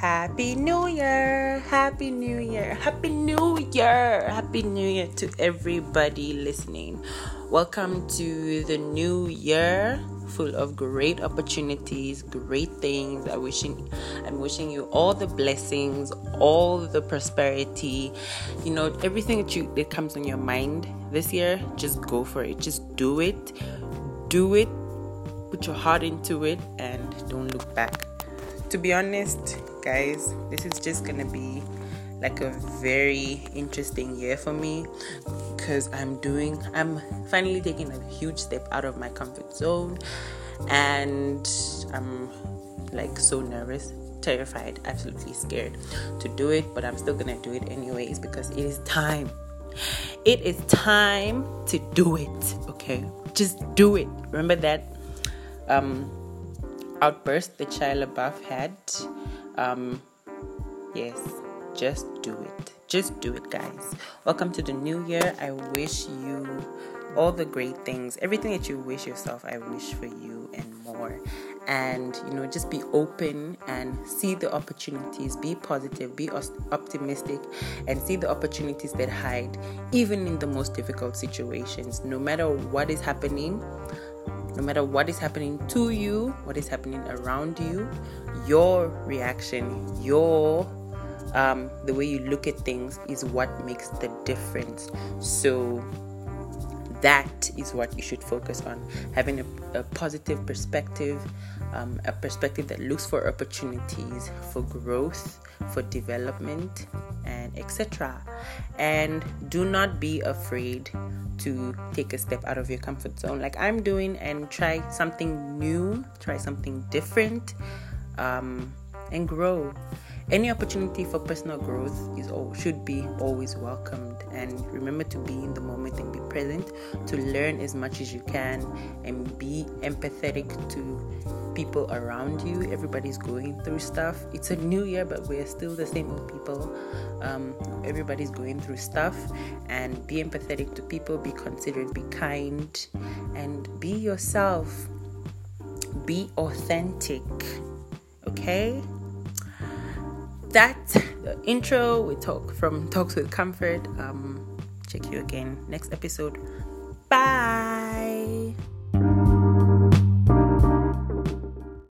Happy New Year! Happy New Year! Happy New Year Happy New Year to everybody listening. Welcome to the new year full of great opportunities, great things. I wishing I'm wishing you all the blessings, all the prosperity, you know, everything that you that comes on your mind this year, just go for it. Just do it. Do it. Put your heart into it and don't look back to be honest, guys, this is just gonna be like a very interesting year for me because I'm doing, I'm finally taking a huge step out of my comfort zone and I'm like so nervous, terrified, absolutely scared to do it, but I'm still gonna do it anyways because it is time. It is time to do it, okay? Just do it. Remember that um outburst that Shia LaBeouf had. Um, yes, just do it. Just do it, guys. Welcome to the new year. I wish you all the great things, everything that you wish yourself, I wish for you and more. And you know, just be open and see the opportunities, be positive, be optimistic, and see the opportunities that hide even in the most difficult situations. No matter what is happening, no matter what is happening to you, what is happening around you, your reaction, your um, the way you look at things is what makes the difference. So that is what you should focus on. Having a, a positive perspective um, a perspective that looks for opportunities for growth for development and etc and do not be afraid to take a step out of your comfort zone. Like i'm doing and try something new try something different um, and grow. Any opportunity for personal growth is all should be always welcomed. And remember to be in the moment and be present to learn as much as you can and be empathetic to people around you. Everybody's going through stuff. It's a new year but we're still the same old people. Um, everybody's going through stuff. And be empathetic to people be considerate be kind and be yourself. Be authentic okay? That's the intro we talk from talks with comfort. Um check you again next episode. Bye